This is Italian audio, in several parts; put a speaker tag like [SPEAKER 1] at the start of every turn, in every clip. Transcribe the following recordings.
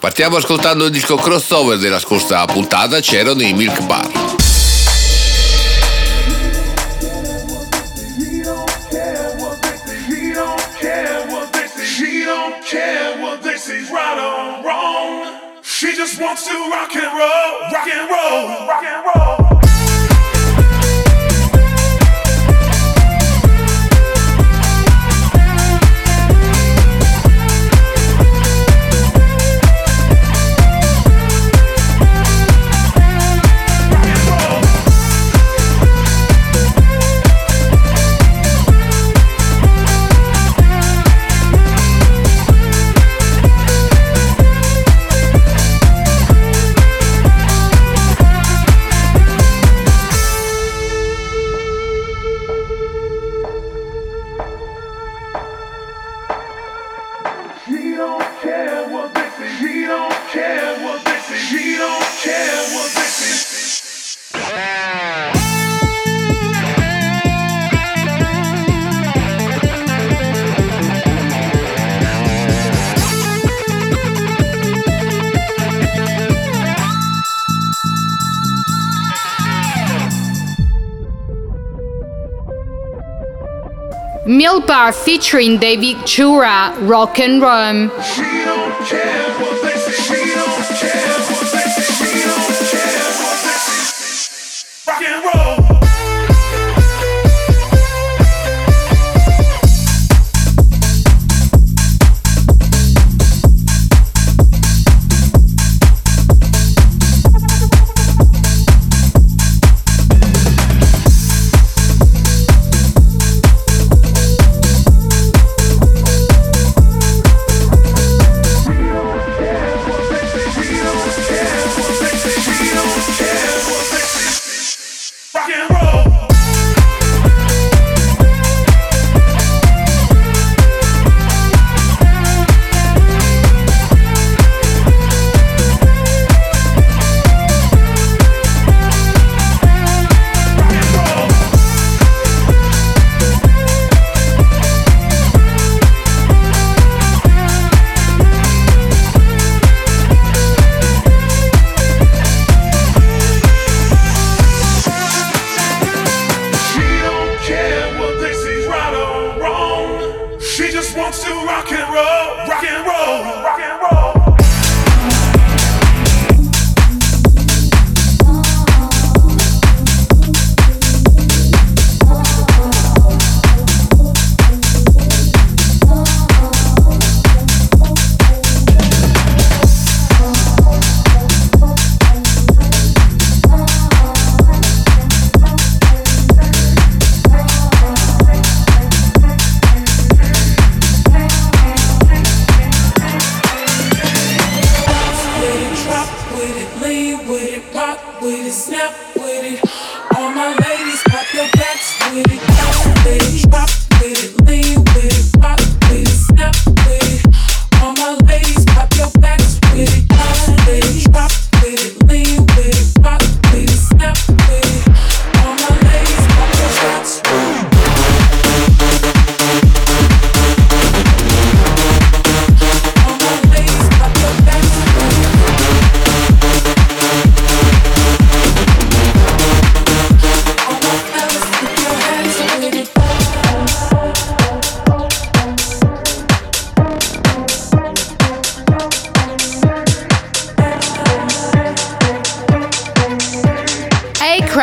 [SPEAKER 1] Partiamo ascoltando il disco crossover della scorsa puntata, c'erano i Milk Bar.
[SPEAKER 2] She just wants to rock and roll, rock and roll, rock and roll.
[SPEAKER 3] Bar featuring David Chura. Rock and Rome.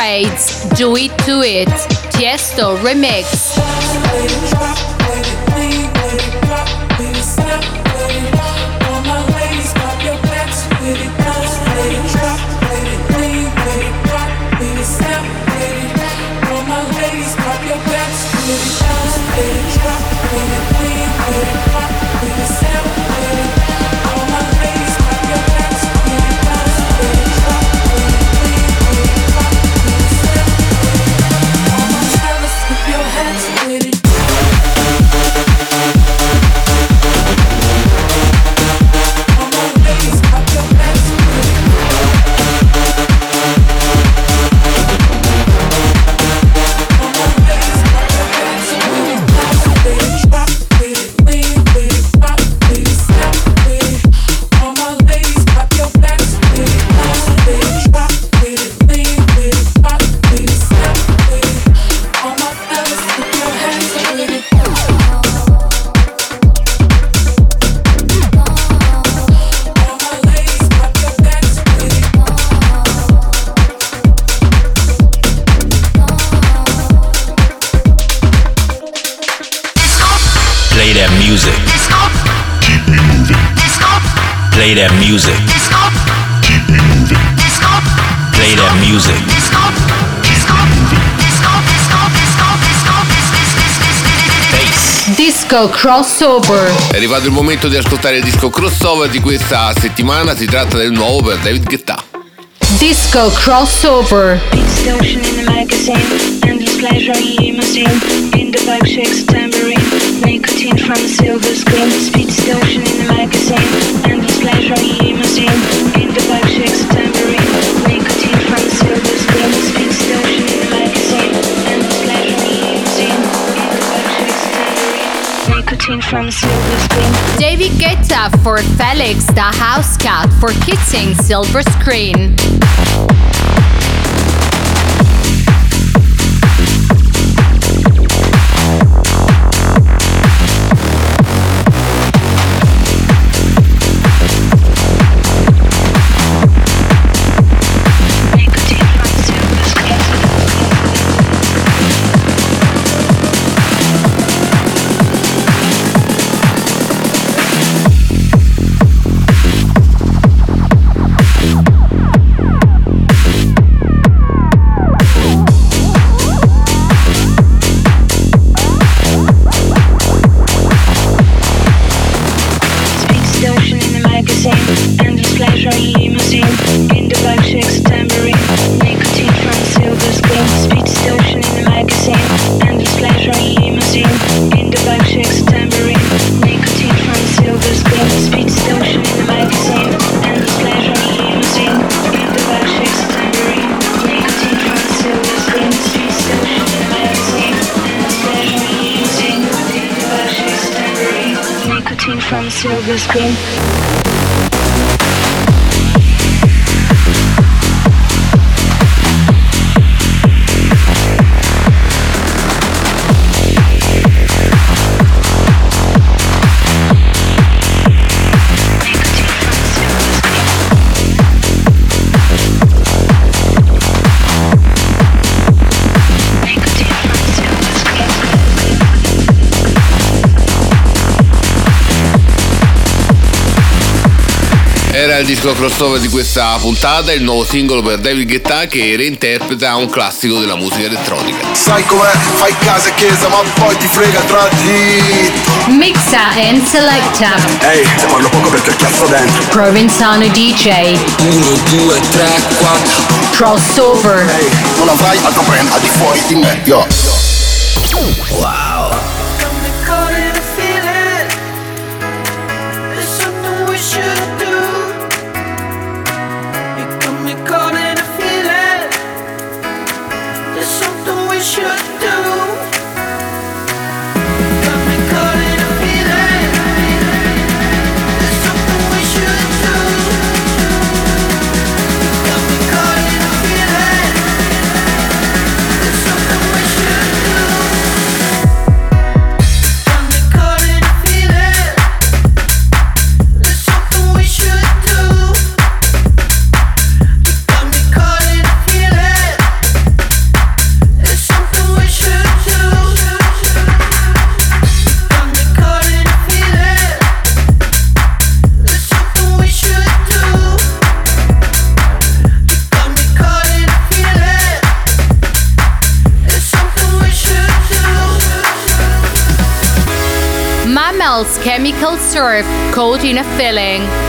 [SPEAKER 3] A Do It Do It. Tiesto Remix.
[SPEAKER 4] Play that music. Play that music.
[SPEAKER 5] Disco. Crossover.
[SPEAKER 1] È arrivato il momento di ascoltare il disco crossover di questa settimana, si tratta del nuovo per David Guetta.
[SPEAKER 5] Disco crossover.
[SPEAKER 6] The pleasure limousine. In the bike shakes tambourine, nicotine from a silver screen. Speed distortion in the magazine, endless pleasure limousine. In the bike shakes tambourine, nicotine from a silver screen. Speed distortion in the magazine, endless pleasure limousine. In the bike shakes tambourine, nicotine from a silver screen.
[SPEAKER 5] David Guetta for Felix the House Cat for Kissing Silver Screen.
[SPEAKER 6] From a
[SPEAKER 1] il disco crossover di questa puntata, il nuovo singolo per David Guetta che reinterpreta un classico della musica elettronica.
[SPEAKER 7] Sai com'è? Fai casa e chiesa ma poi ti frega tra di
[SPEAKER 5] Mixa and selecta.
[SPEAKER 7] Ehi, te parlo poco perché chiasso dentro
[SPEAKER 5] Provenzano DJ.
[SPEAKER 7] 1, 2, 3, 4
[SPEAKER 5] Crossover.
[SPEAKER 7] Ehi, non avrai altro brand al di fuori di me, yo
[SPEAKER 8] Caught should do.
[SPEAKER 5] Surf caught in a filling.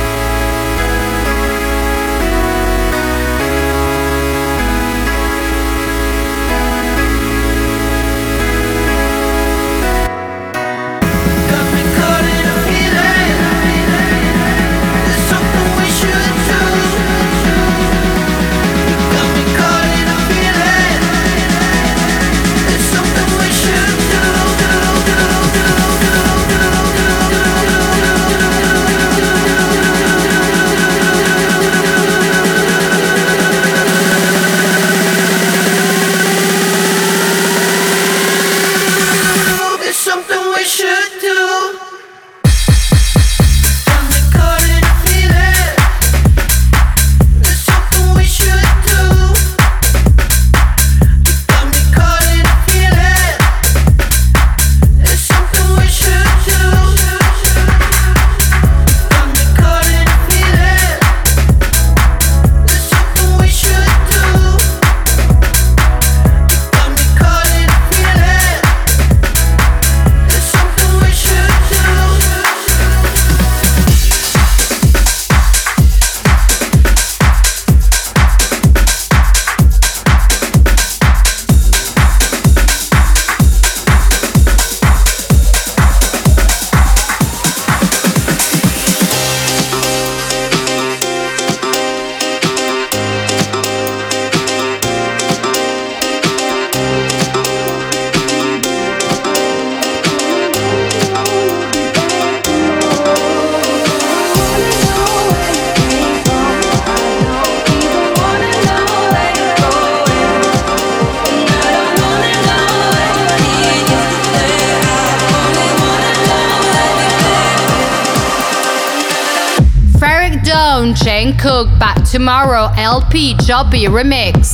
[SPEAKER 5] Tomorrow LP Jobby Remix.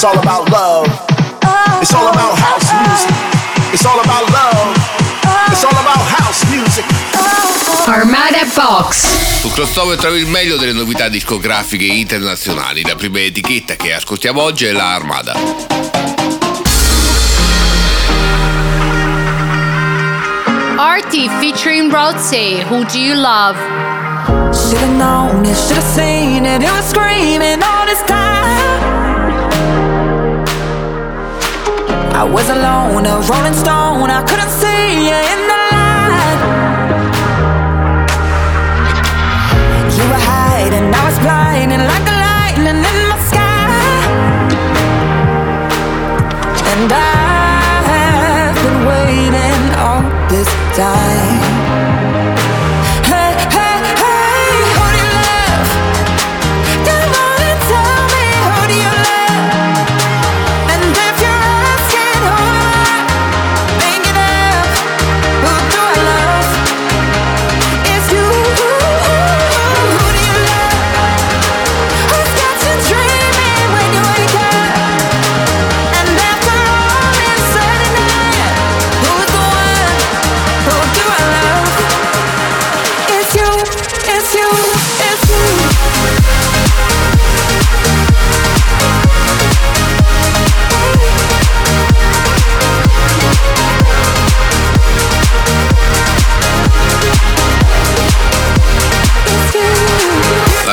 [SPEAKER 7] It's all about love. It's all about house music. It's all about love. It's all about house music.
[SPEAKER 5] Armada Box.
[SPEAKER 1] Su crossover trovi il meglio delle novità discografiche internazionali. La prima etichetta che ascoltiamo oggi è la Armada.
[SPEAKER 5] Artie featuring Rotsy, Who Do You Love?
[SPEAKER 9] Should've known it, should've seen it, it was screaming all this time. I was alone, a rolling stone. I couldn't see you in the light. You were hiding, I was blinding like the lightning in my sky. And I have been waiting all this time.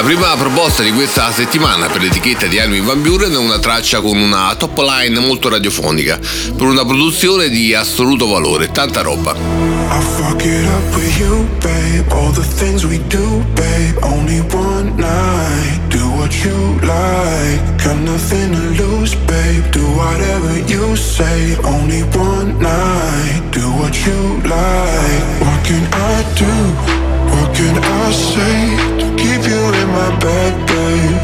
[SPEAKER 1] Prima proposta di questa settimana per l'etichetta di Armin Van Buren è una traccia con una top line molto radiofonica, per una produzione di assoluto valore, tanta roba. What can I do? Can I say? To keep you in my bed, babe.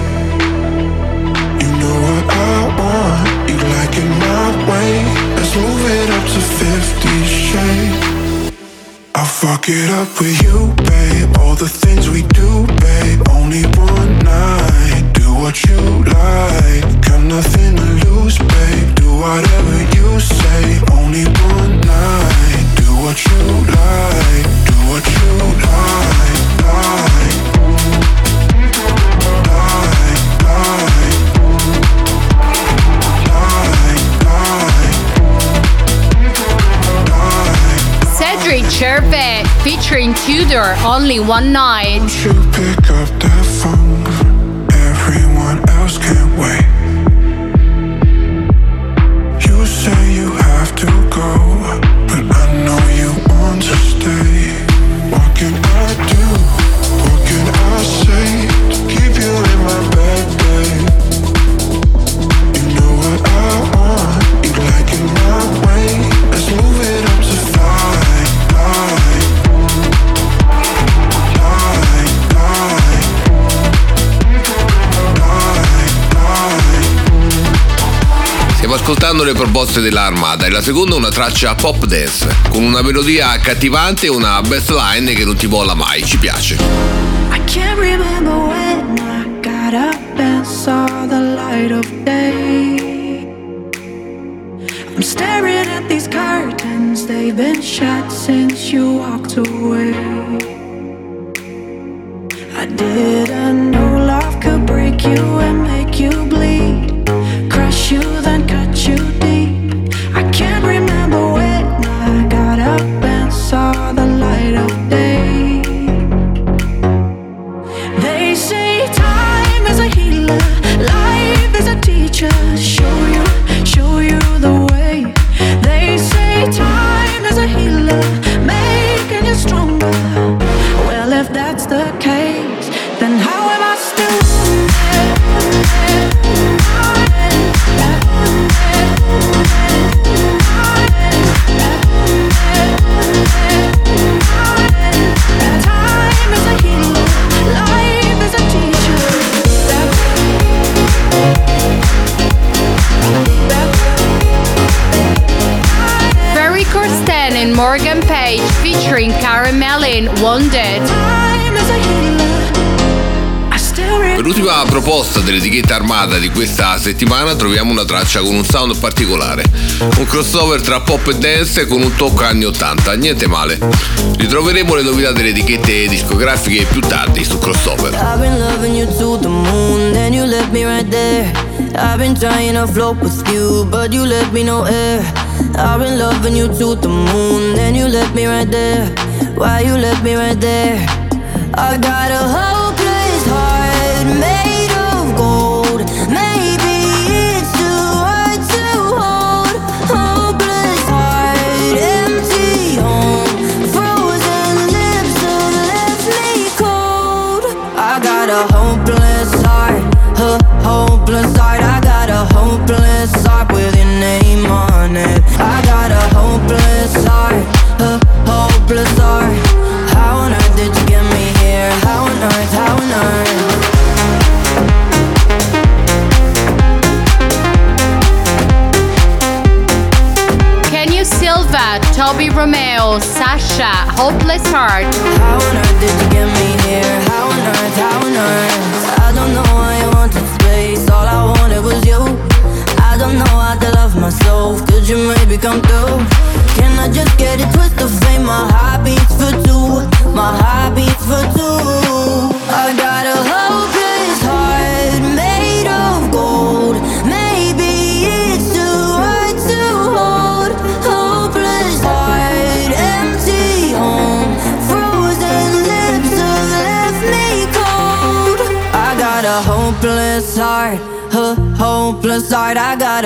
[SPEAKER 1] You know what I want, you like it my way. Let's move it up to 50 shades. I'll fuck it up with you, babe. All the things we do, babe. Only one night. Do what you like. Got nothing to lose, babe. Do whatever you say. Only one night. Do what you like. Do what you like. like.
[SPEAKER 5] Cedric featuring Tudor, Only One Night.
[SPEAKER 10] You pick up that phone, everyone else can wait. You say you have to go,
[SPEAKER 1] ascoltando le proposte dell'Armada e la seconda una traccia pop dance, con una melodia accattivante e una bassline che non ti molla mai, ci piace.
[SPEAKER 11] I can't remember when I got up and saw the light of day. I'm staring at these curtains, they've been shut since you walked away. I didn't know love could break you and
[SPEAKER 1] proposta dell'etichetta armata di questa settimana troviamo una traccia con un sound particolare, un crossover tra pop e dance con un tocco anni 80, niente male. Ritroveremo le novità delle etichette discografiche più tardi su crossover.
[SPEAKER 12] I got a hopeless How on earth did you get me here? How on earth? How on earth?
[SPEAKER 5] Kenny Silva, Toby Romeo, Sasha, Hopeless Heart.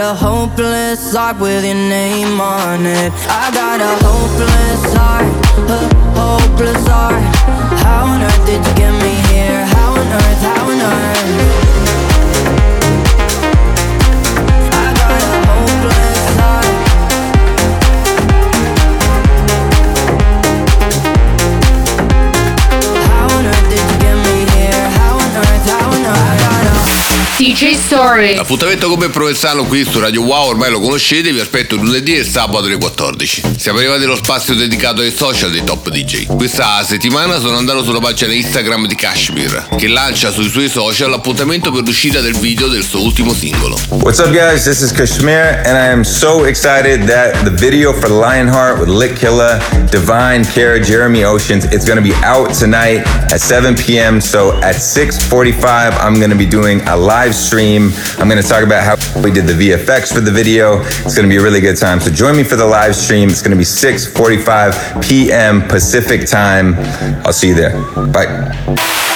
[SPEAKER 12] A hopeless heart with your name on it. I got a hopeless heart, a hopeless heart. How on earth did you get me here? How on earth? How on earth?
[SPEAKER 5] DJ Story.
[SPEAKER 1] L'appuntamento come Provenzano qui su Radio Wow ormai lo conoscete, vi aspetto lunedì e sabato alle 14. Siamo arrivati allo spazio dedicato ai social dei top DJ. Questa settimana sono andato sulla pagina Instagram di Kashmir, che lancia sui suoi social l'appuntamento per l'uscita del video del suo ultimo singolo.
[SPEAKER 13] What's up, guys? This is Kashmir, and I am so excited that the video for Lionheart with Lit Killa, Divine, Kara, Jeremy Oceans, it's going to be out tonight at 7 p.m. So at 6:45, I'm going to be doing a live stream. I'm going to talk about how we did the VFX for the video. It's going to be a really good time. So join me for the live stream. It's going to be 6:45 p.m. Pacific time. I'll see you there. Bye.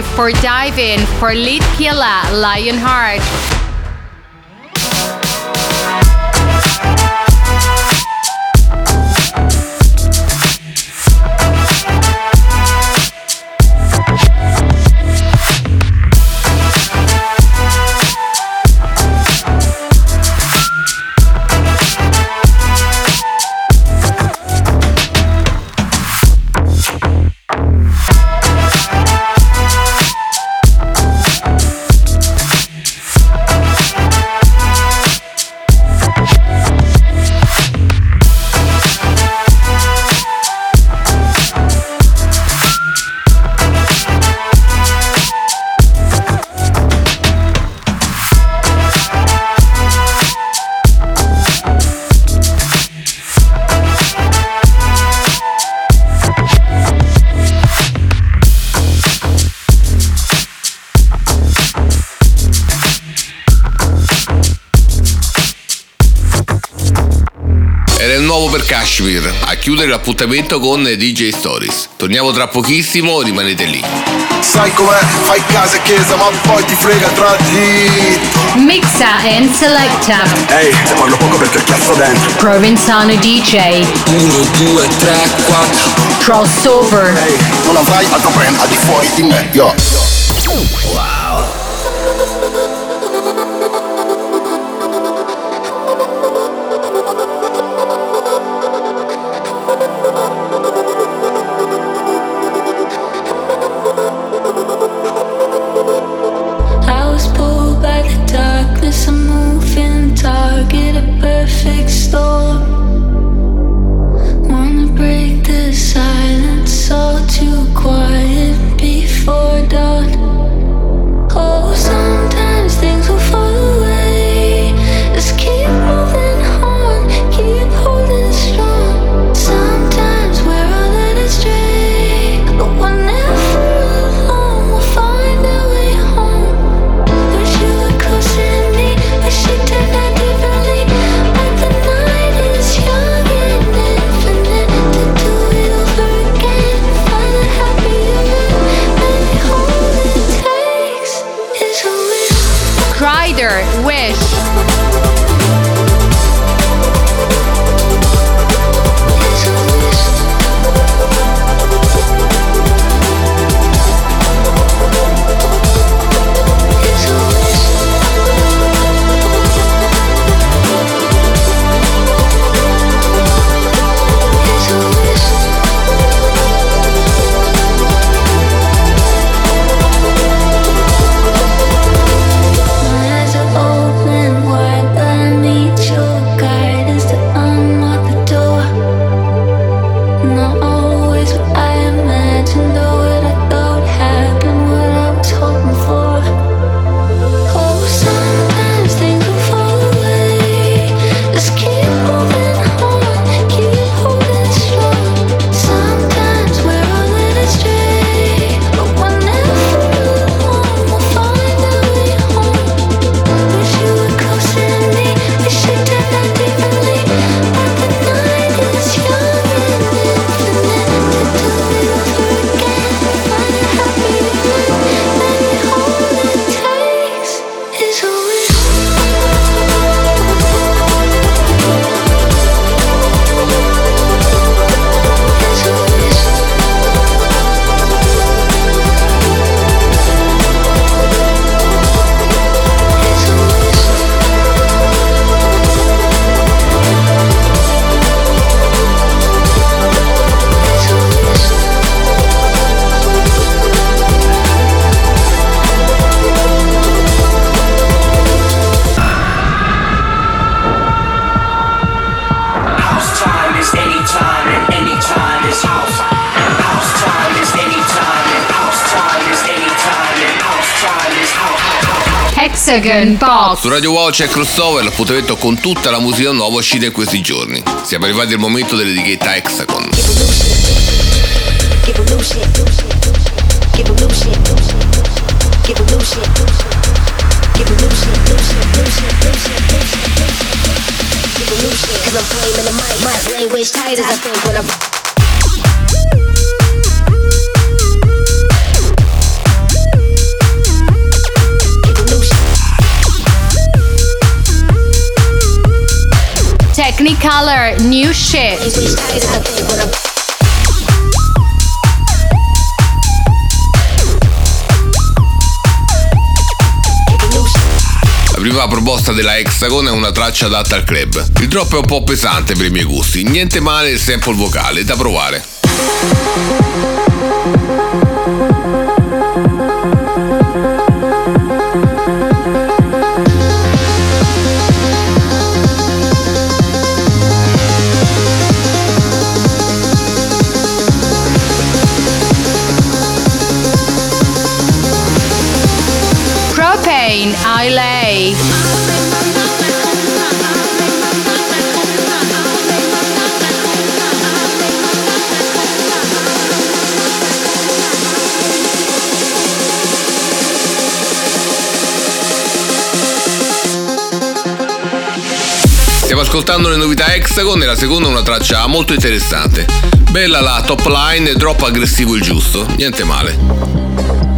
[SPEAKER 2] For diving for Lead Killer Lionheart.
[SPEAKER 1] Chiudere l'appuntamento con DJ Stories. Torniamo tra pochissimo, rimanete lì.
[SPEAKER 7] Sai com'è? Fai casa e chiesa, ma poi ti frega tra di.
[SPEAKER 2] Mixa and selecta.
[SPEAKER 7] Ehi, se parlo poco perché cazzo dentro.
[SPEAKER 2] Provenzano DJ.
[SPEAKER 7] 1, 2, 3, 4.
[SPEAKER 2] Crossover.
[SPEAKER 7] Ehi, non avrai altro brand al di fuori di me, yo.
[SPEAKER 4] I
[SPEAKER 2] Hexagon Box.
[SPEAKER 1] Su Radio Wow c'è crossover, l'appuntamento con tutta la musica nuova uscita in questi giorni. Siamo arrivati al momento dell'etichetta Hexagon.
[SPEAKER 14] Cause I'm flaming the mic, my brain waves tight as I think when I
[SPEAKER 5] Technicolor, new shit.
[SPEAKER 1] La prima proposta della Hexagon è una traccia adatta al club. Il drop è un po' pesante per i miei gusti, niente male il sample vocale, da provare. Stiamo ascoltando le novità Hexagon e la seconda è una traccia molto interessante. Bella la top line, troppo aggressivo il giusto, niente male.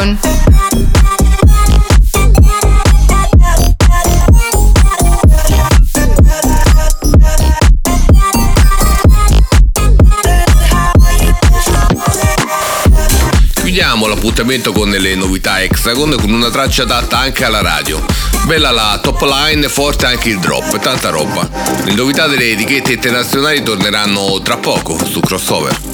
[SPEAKER 5] Town.
[SPEAKER 1] Chiudiamo l'appuntamento con le novità Hexagon con una traccia adatta anche alla radio. Bella la top line, forte anche il drop, tanta roba. Le novità delle etichette internazionali torneranno tra poco su crossover.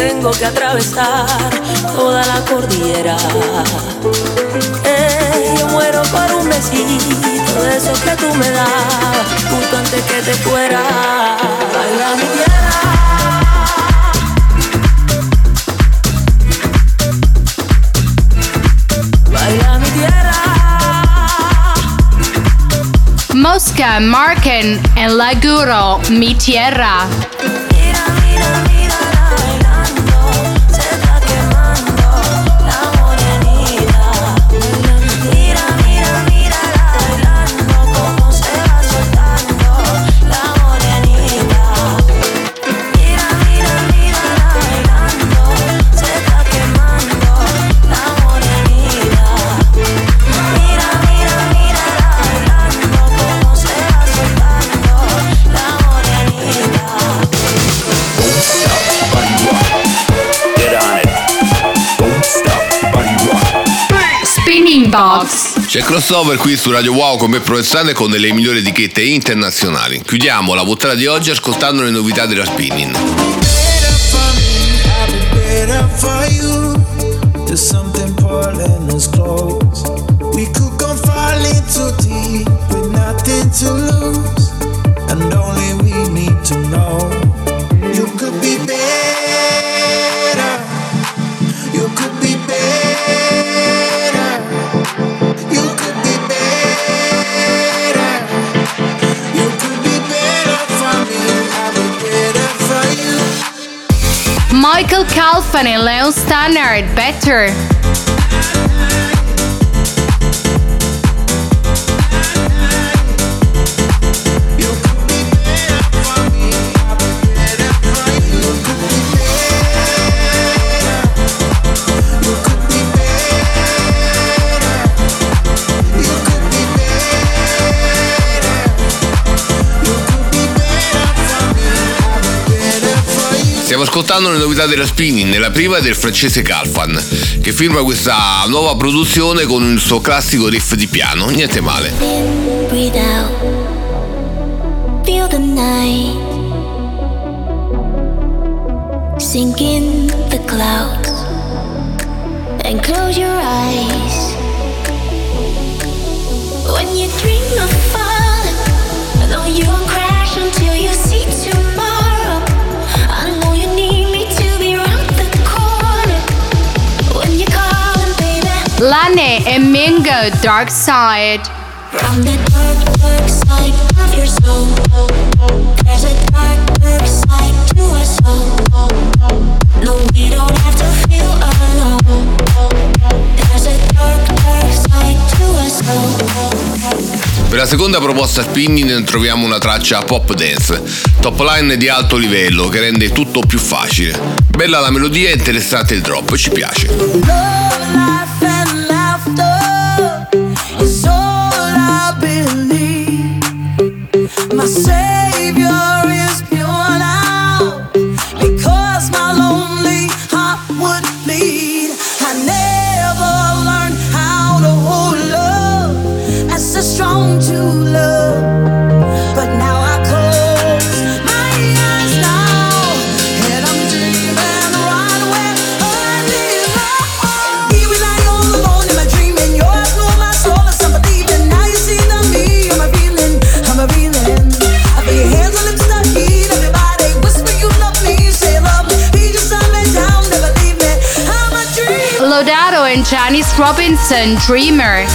[SPEAKER 2] Tengo que atravesar toda la cordillera. Eh, yo muero por un besito de esos que tú me dabas justo antes que te fuera. Baila mi tierra.
[SPEAKER 5] Mosca, Marken, and Laguro, Mi Tierra. Box.
[SPEAKER 1] C'è crossover qui su Radio Wow con me Provenzano e con le migliori etichette internazionali. Chiudiamo la puntata di oggi ascoltando le novità della spinning.
[SPEAKER 15] and only we need to know. You.
[SPEAKER 5] Michael Calfan and Leon Stannard, Better.
[SPEAKER 1] Stiamo ascoltando le novità della spinning, la prima è del francese Calfan, che firma questa nuova produzione con il suo classico riff di piano, niente male.
[SPEAKER 16] breathe
[SPEAKER 17] Lane e Mingo Dark Side.
[SPEAKER 1] From the dark, dark side of your soul, there's a dark, dark side to us all. No, we don't have to feel alone. There's a dark, dark side to us all.
[SPEAKER 9] Per la seconda proposta spinning troviamo una traccia pop dance, top line di alto livello che rende tutto più facile. Bella la melodia e interessante il drop, ci piace.
[SPEAKER 2] And
[SPEAKER 17] Janice Robinson Dreamer.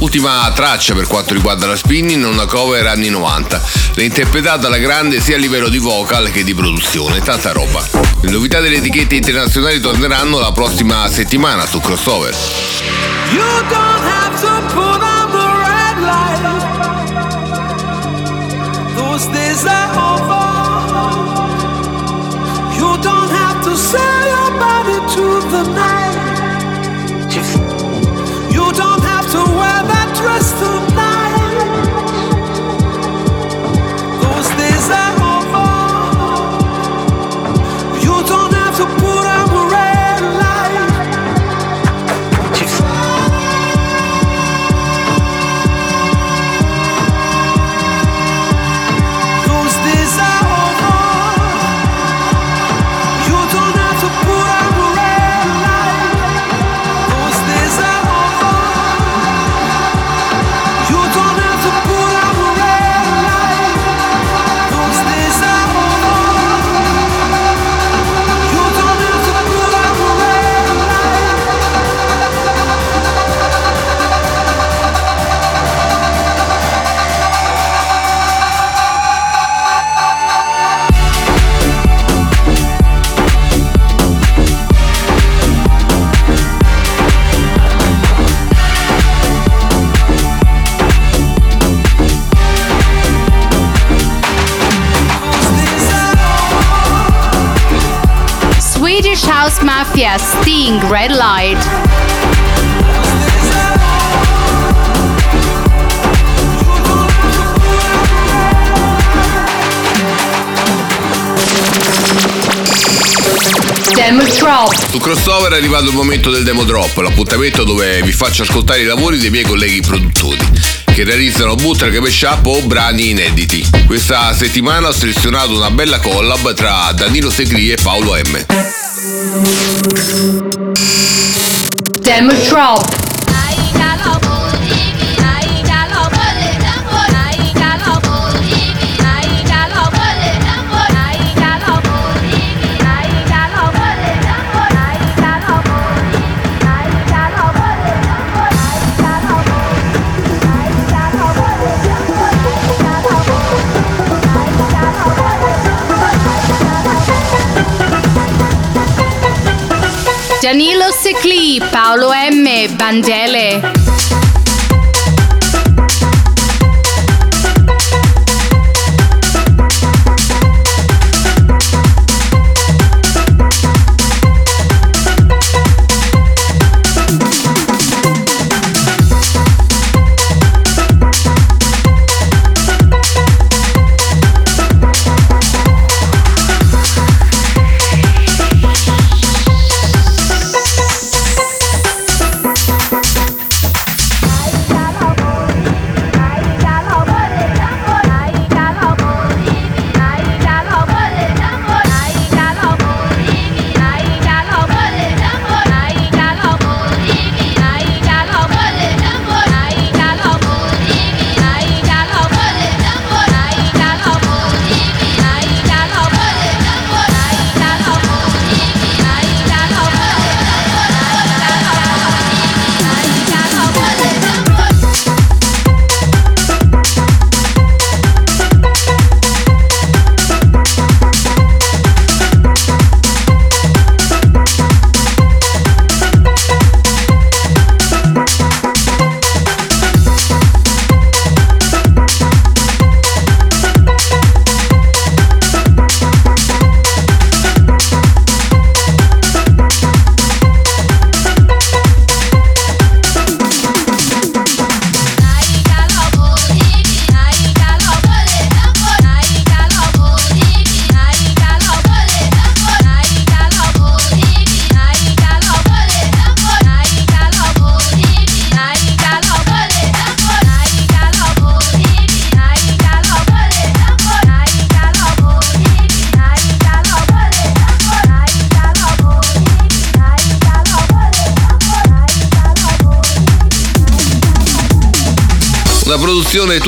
[SPEAKER 9] Ultima traccia per quanto riguarda la spinning, una cover anni 90, reinterpretata alla grande sia a livello di vocal che di produzione, tanta roba. Le novità delle etichette internazionali torneranno la prossima settimana su Crossover.
[SPEAKER 15] The night.
[SPEAKER 17] Mafia Sting Red Light. Demo Drop.
[SPEAKER 9] Su Crossover è arrivato il momento del demo drop, l'appuntamento dove vi faccio ascoltare i lavori dei miei colleghi produttori che realizzano bootleg mashup o brani inediti. Questa settimana ho selezionato una bella collab tra Danilo Segri e Paolo M.
[SPEAKER 17] Demo Drop. Danilo Secli, Paolo M, Bandele.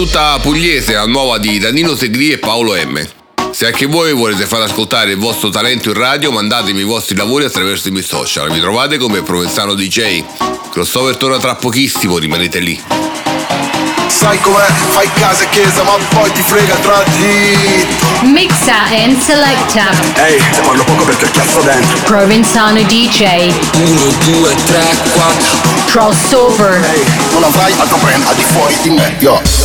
[SPEAKER 1] tutta pugliese la nuova di Danilo Segri e Paolo M. Se anche voi volete far ascoltare il vostro talento in radio, mandatemi i vostri lavori attraverso i miei social. Mi trovate come Provenzano DJ. Crossover torna tra pochissimo, rimanete lì.
[SPEAKER 7] Sai com'è? Fai casa e chiesa, ma poi ti frega tra di.
[SPEAKER 5] Mixa and selecta.
[SPEAKER 7] Ehi, hey, se parlo poco perché chiasso dentro.
[SPEAKER 5] Provenzano DJ.
[SPEAKER 7] 1, 2, 3, 4.
[SPEAKER 5] Crossover.
[SPEAKER 7] Ehi, hey, non avrai altro brand al di fuori di me, yo.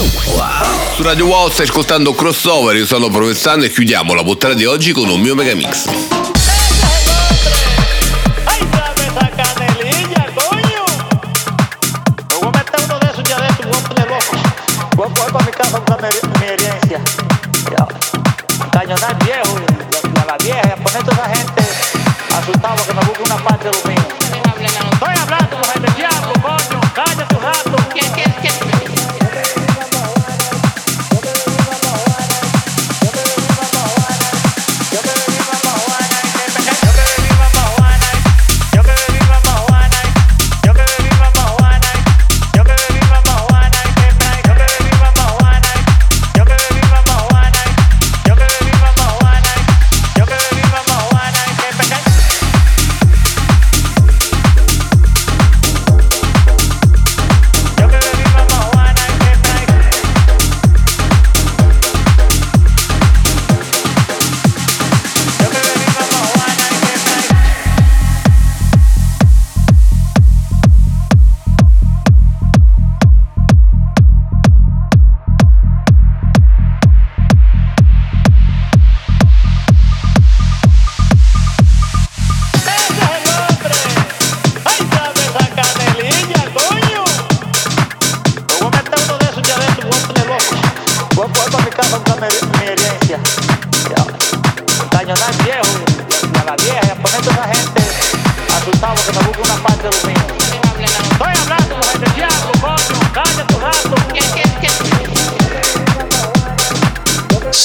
[SPEAKER 1] Su Radio Wow stai ascoltando Crossover, io sono Provenzano e chiudiamo la puntata di oggi con un mio megamix.
[SPEAKER 18] Cañonar viejo, la, la, vieja, poner toda esa gente asustado que me busque una parte de los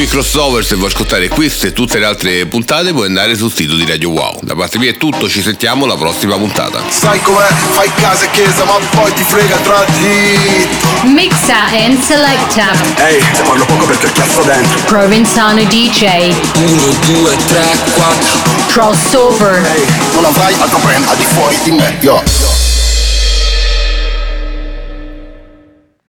[SPEAKER 1] Qui crossover, se vuoi ascoltare queste e tutte le altre puntate puoi andare sul sito di Radio Wow. Da parte mia è tutto, ci sentiamo alla prossima puntata.
[SPEAKER 7] Sai com'è? Fai casa e chiesa, ma poi ti frega tra di.
[SPEAKER 2] Mixa and selecta.
[SPEAKER 7] Ehi, se parlo poco perché cazzo dentro.
[SPEAKER 2] Provenzano DJ.
[SPEAKER 7] 1, 2, 3, 4.
[SPEAKER 2] Crossover.
[SPEAKER 7] Ehi, non avrai altro brand al di fuori di me, yo.